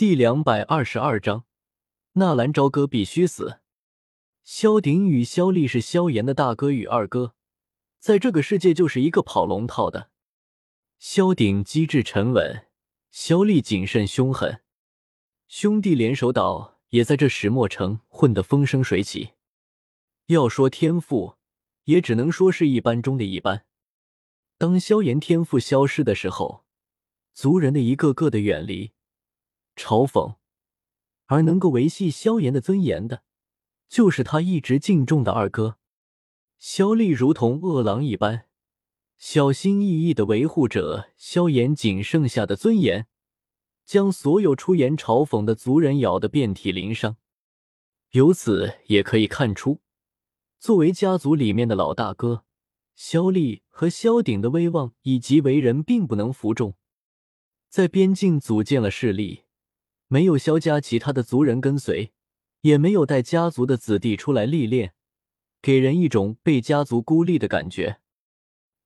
第两百二十二章，纳兰朝歌必须死。萧鼎与萧丽是萧炎的大哥与二哥，在这个世界就是一个跑龙套的。萧鼎机智沉稳，萧丽谨慎凶狠，兄弟联手岛也在这石墨城混得风生水起。要说天赋，也只能说是一般中的一般。当萧炎天赋消失的时候，族人的一个个的远离。嘲讽，而能够维系萧炎的尊严的，就是他一直敬重的二哥萧厉，如同饿狼一般，小心翼翼的维护着萧炎仅剩下的尊严，将所有出言嘲讽的族人咬得遍体鳞伤。由此也可以看出，作为家族里面的老大哥，萧厉和萧鼎的威望以及为人并不能服众，在边境组建了势力。没有萧家其他的族人跟随，也没有带家族的子弟出来历练，给人一种被家族孤立的感觉。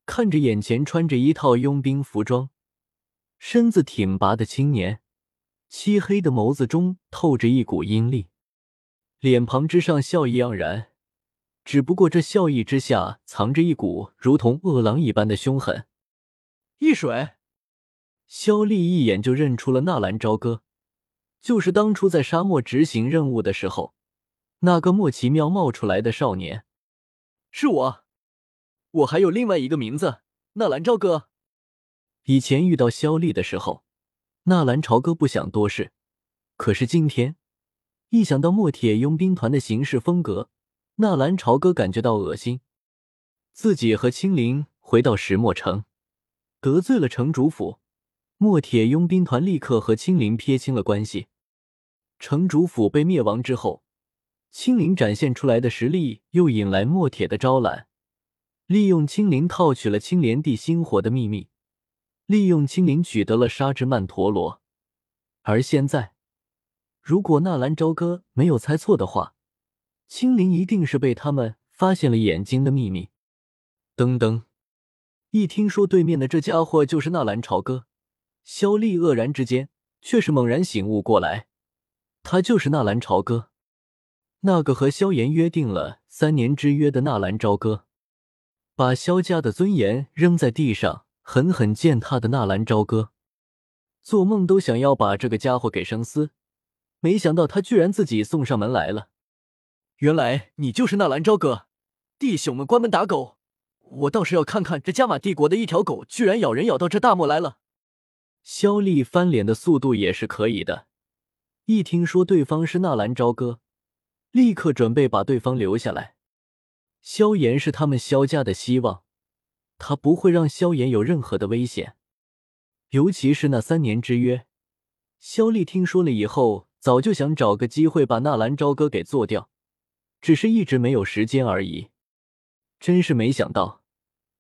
看着眼前穿着一套佣兵服装、身子挺拔的青年，漆黑的眸子中透着一股阴戾，脸庞之上笑意盎然，只不过这笑意之下藏着一股如同饿狼一般的凶狠。易水，萧厉一眼就认出了纳兰朝歌。就是当初在沙漠执行任务的时候，那个莫奇妙冒出来的少年，是我。我还有另外一个名字，纳兰朝歌。以前遇到萧厉的时候，纳兰朝歌不想多事，可是今天一想到墨铁佣兵团的行事风格，纳兰朝歌感觉到恶心。自己和青灵回到石墨城，得罪了城主府，墨铁佣兵团立刻和青灵撇清了关系。城主府被灭亡之后，青灵展现出来的实力又引来墨铁的招揽，利用青灵套取了青莲地心火的秘密，利用青灵取得了沙之曼陀罗。而现在，如果纳兰朝歌没有猜错的话，青灵一定是被他们发现了眼睛的秘密。噔噔，一听说对面的这家伙就是纳兰朝歌，萧厉愕然之间却是猛然醒悟过来。他就是纳兰朝歌，那个和萧炎约定了三年之约的纳兰朝歌，把萧家的尊严扔在地上，狠狠践踏的纳兰朝歌，做梦都想要把这个家伙给生撕，没想到他居然自己送上门来了。原来你就是纳兰朝歌，弟兄们关门打狗，我倒是要看看这加玛帝国的一条狗居然咬人咬到这大漠来了。萧厉翻脸的速度也是可以的。一听说对方是纳兰朝歌，立刻准备把对方留下来。萧炎是他们萧家的希望，他不会让萧炎有任何的危险。尤其是那三年之约，萧丽听说了以后，早就想找个机会把纳兰朝歌给做掉，只是一直没有时间而已。真是没想到，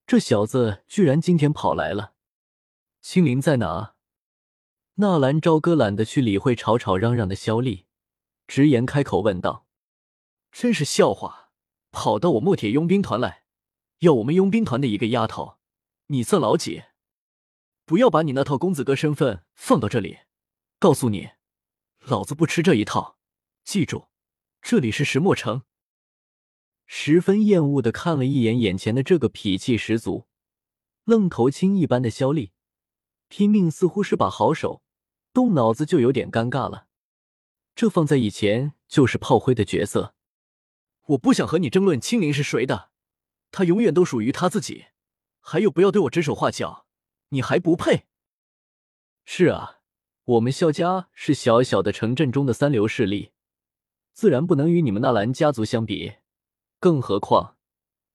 这小子居然今天跑来了。青灵在哪？纳兰朝歌懒得去理会吵吵嚷嚷的萧厉，直言开口问道：“真是笑话，跑到我墨铁佣兵团来，要我们佣兵团的一个丫头，你算老几？不要把你那套公子哥身份放到这里，告诉你，老子不吃这一套。记住，这里是石墨城。”十分厌恶的看了一眼眼前的这个痞气十足、愣头青一般的萧厉，拼命似乎是把好手。动脑子就有点尴尬了，这放在以前就是炮灰的角色。我不想和你争论青灵是谁的，他永远都属于他自己。还有，不要对我指手画脚，你还不配。是啊，我们萧家是小小的城镇中的三流势力，自然不能与你们纳兰家族相比。更何况，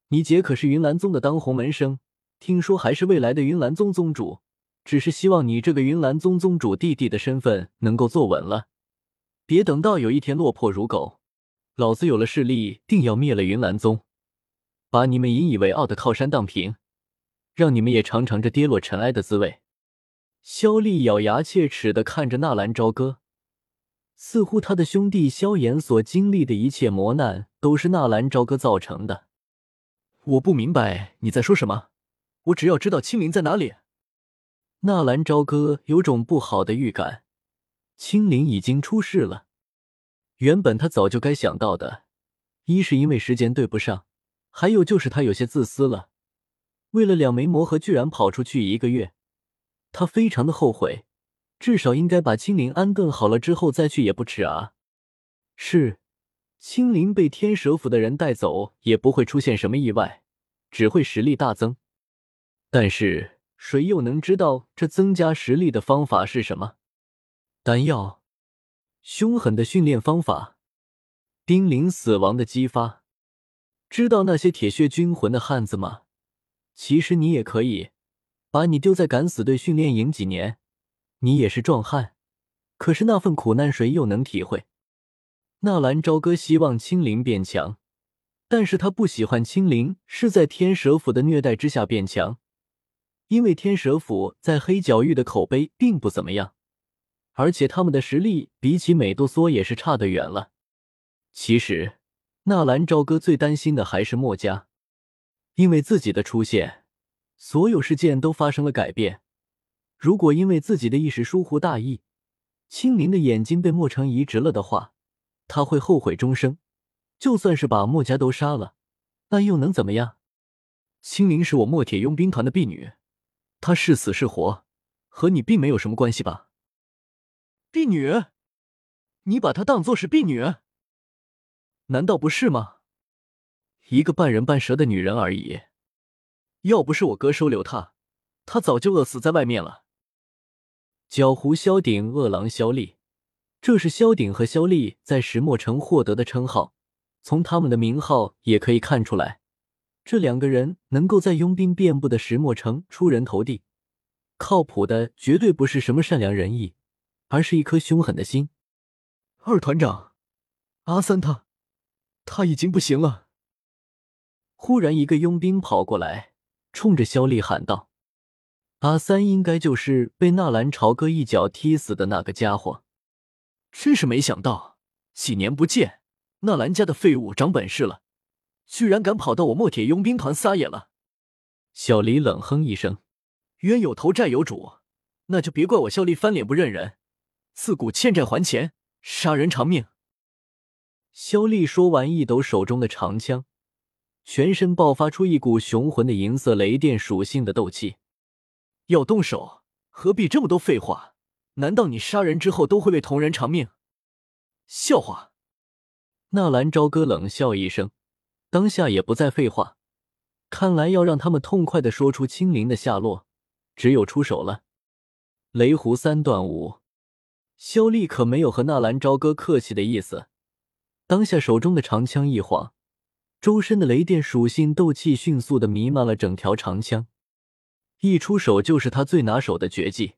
你姐可是云岚宗的当红门生，听说还是未来的云岚宗宗主。只是希望你这个云岚宗宗主弟弟的身份能够坐稳了，别等到有一天落魄如狗，老子有了势力，定要灭了云岚宗，把你们引以为傲的靠山荡平，让你们也尝尝这跌落尘埃的滋味。萧厉咬牙切齿的看着纳兰朝歌，似乎他的兄弟萧炎所经历的一切磨难都是纳兰朝歌造成的。我不明白你在说什么，我只要知道青灵在哪里。纳兰朝歌有种不好的预感，青灵已经出事了。原本他早就该想到的，一是因为时间对不上，还有就是他有些自私了。为了两枚魔核，居然跑出去一个月，他非常的后悔。至少应该把青灵安顿好了之后再去也不迟啊。是，青灵被天蛇府的人带走，也不会出现什么意外，只会实力大增。但是谁又能知道这增加实力的方法是什么？丹药，凶狠的训练方法，濒临死亡的激发。知道那些铁血军魂的汉子吗？其实你也可以，把你丢在敢死队训练营几年。你也是壮汉，可是那份苦难谁又能体会？纳兰朝歌希望青灵变强，但是他不喜欢青灵是在天蛇府的虐待之下变强，因为天蛇府在黑角域的口碑并不怎么样，而且他们的实力比起美杜莎也是差得远了。其实，纳兰朝歌最担心的还是墨家，因为自己的出现，所有事件都发生了改变。如果因为自己的一时疏忽大意，青灵的眼睛被墨城移植了的话，他会后悔终生。就算是把墨家都杀了，那又能怎么样？青灵是我墨铁佣兵团的婢女，她是死是活，和你并没有什么关系吧？婢女？你把她当做是婢女？难道不是吗？一个半人半蛇的女人而已。要不是我哥收留她，她早就饿死在外面了。狡狐萧鼎，恶狼萧厉，这是萧鼎和萧厉在石墨城获得的称号。从他们的名号也可以看出来，这两个人能够在佣兵遍布的石墨城出人头地，靠谱的绝对不是什么善良仁义，而是一颗凶狠的心。二团长，阿三他，他已经不行了。忽然，一个佣兵跑过来，冲着肖丽喊道。阿三应该就是被纳兰朝歌一脚踢死的那个家伙，真是没想到，几年不见，纳兰家的废物长本事了，居然敢跑到我墨铁佣兵团撒野了。小李冷哼一声：“冤有头债有主，那就别怪我萧厉翻脸不认人，自古欠债还钱，杀人偿命。”萧厉说完，一抖手中的长枪，全身爆发出一股雄浑的银色雷电属性的斗气。要动手，何必这么多废话？难道你杀人之后都会为同人偿命？笑话！纳兰朝歌冷笑一声，当下也不再废话。看来要让他们痛快的说出青灵的下落，只有出手了。雷狐三段舞，萧厉可没有和纳兰朝歌客气的意思。当下手中的长枪一晃，周身的雷电属性斗气迅速的弥漫了整条长枪。一出手就是他最拿手的绝技，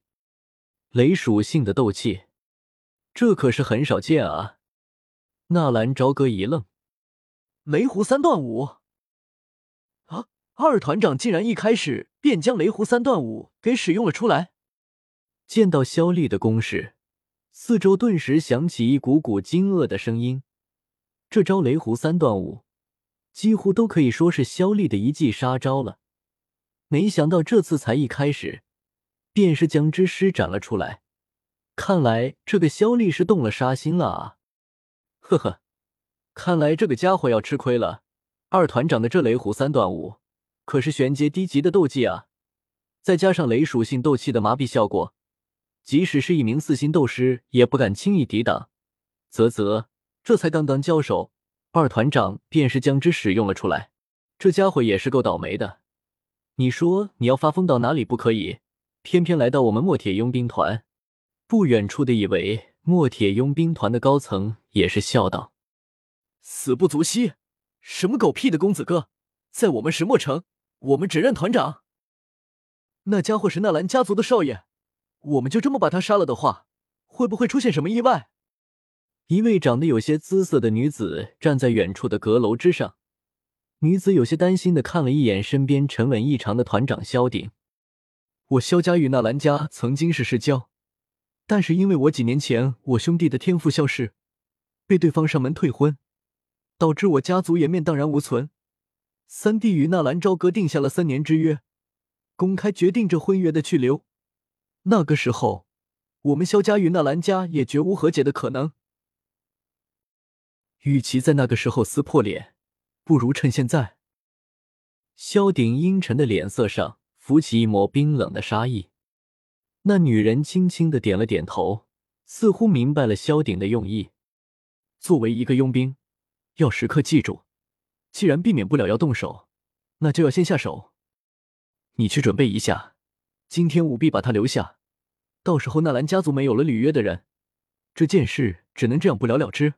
雷属性的斗气，这可是很少见啊！纳兰朝歌一愣，雷狐三段舞啊！二团长竟然一开始便将雷狐三段舞给使用了出来。见到肖丽的攻势，四周顿时响起一股股惊愕的声音。这招雷狐三段舞，几乎都可以说是肖丽的一记杀招了。没想到这次才一开始，便是将之施展了出来。看来这个肖丽是动了杀心了啊！呵呵，看来这个家伙要吃亏了。二团长的这雷虎三段舞，可是玄阶低级的斗技啊！再加上雷属性斗气的麻痹效果，即使是一名四星斗师也不敢轻易抵挡。啧啧，这才刚刚交手，二团长便是将之使用了出来。这家伙也是够倒霉的。你说你要发疯到哪里不可以，偏偏来到我们墨铁佣兵团。不远处的一位墨铁佣兵团的高层也是笑道：“死不足惜，什么狗屁的公子哥，在我们石墨城，我们只认团长。那家伙是纳兰家族的少爷，我们就这么把他杀了的话，会不会出现什么意外？”一位长得有些姿色的女子站在远处的阁楼之上。女子有些担心的看了一眼身边沉稳异常的团长萧鼎。我萧家与纳兰家曾经是世交，但是因为我几年前我兄弟的天赋消失，被对方上门退婚，导致我家族颜面荡然无存。三弟与纳兰朝歌定下了三年之约，公开决定这婚约的去留。那个时候，我们萧家与纳兰家也绝无和解的可能。与其在那个时候撕破脸，不如趁现在。萧鼎阴沉的脸色上浮起一抹冰冷的杀意。那女人轻轻的点了点头，似乎明白了萧鼎的用意。作为一个佣兵，要时刻记住，既然避免不了要动手，那就要先下手。你去准备一下，今天务必把他留下。到时候纳兰家族没有了履约的人，这件事只能这样不了了之。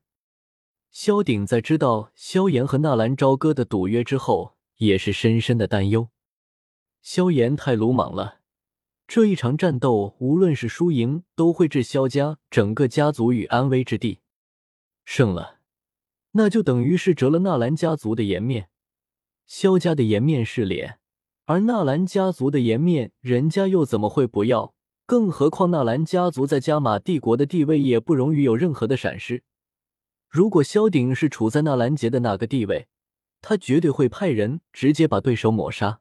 萧鼎在知道萧炎和纳兰朝歌的赌约之后，也是深深的担忧。萧炎太鲁莽了，这一场战斗无论是输赢，都会置萧家整个家族于安危之地。胜了，那就等于是折了纳兰家族的颜面，萧家的颜面是脸，而纳兰家族的颜面，人家又怎么会不要？更何况纳兰家族在加玛帝国的地位也不容于有任何的闪失。如果萧鼎是处在纳兰杰的那个地位，他绝对会派人直接把对手抹杀，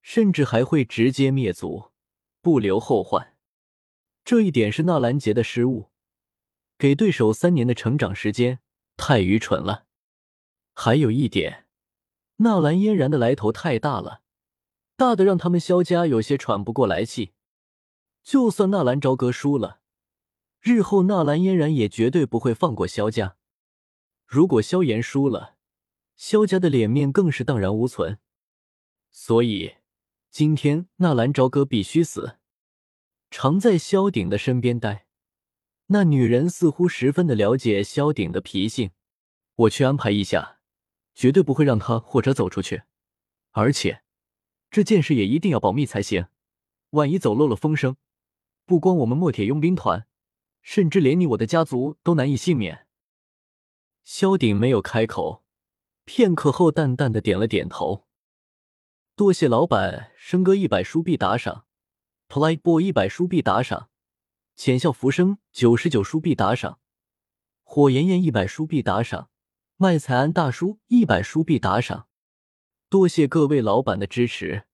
甚至还会直接灭族，不留后患。这一点是纳兰杰的失误，给对手三年的成长时间太愚蠢了。还有一点，纳兰嫣然的来头太大了，大的让他们萧家有些喘不过来气。就算纳兰朝歌输了，日后纳兰嫣然也绝对不会放过萧家。如果萧炎输了，萧家的脸面更是荡然无存。所以，今天纳兰朝歌必须死。常在萧鼎的身边待，那女人似乎十分的了解萧鼎的脾性。我去安排一下，绝对不会让他或者走出去。而且，这件事也一定要保密才行。万一走漏了风声。不光我们墨铁佣兵团，甚至连你我的家族都难以幸免。萧鼎没有开口，片刻后淡淡的点了点头。多谢老板，生哥一百书币打赏，Play Boy 一百书币打赏，浅笑浮生九十九书币打赏，火炎炎一百书币打赏，麦彩安大叔一百书币打赏。多谢各位老板的支持。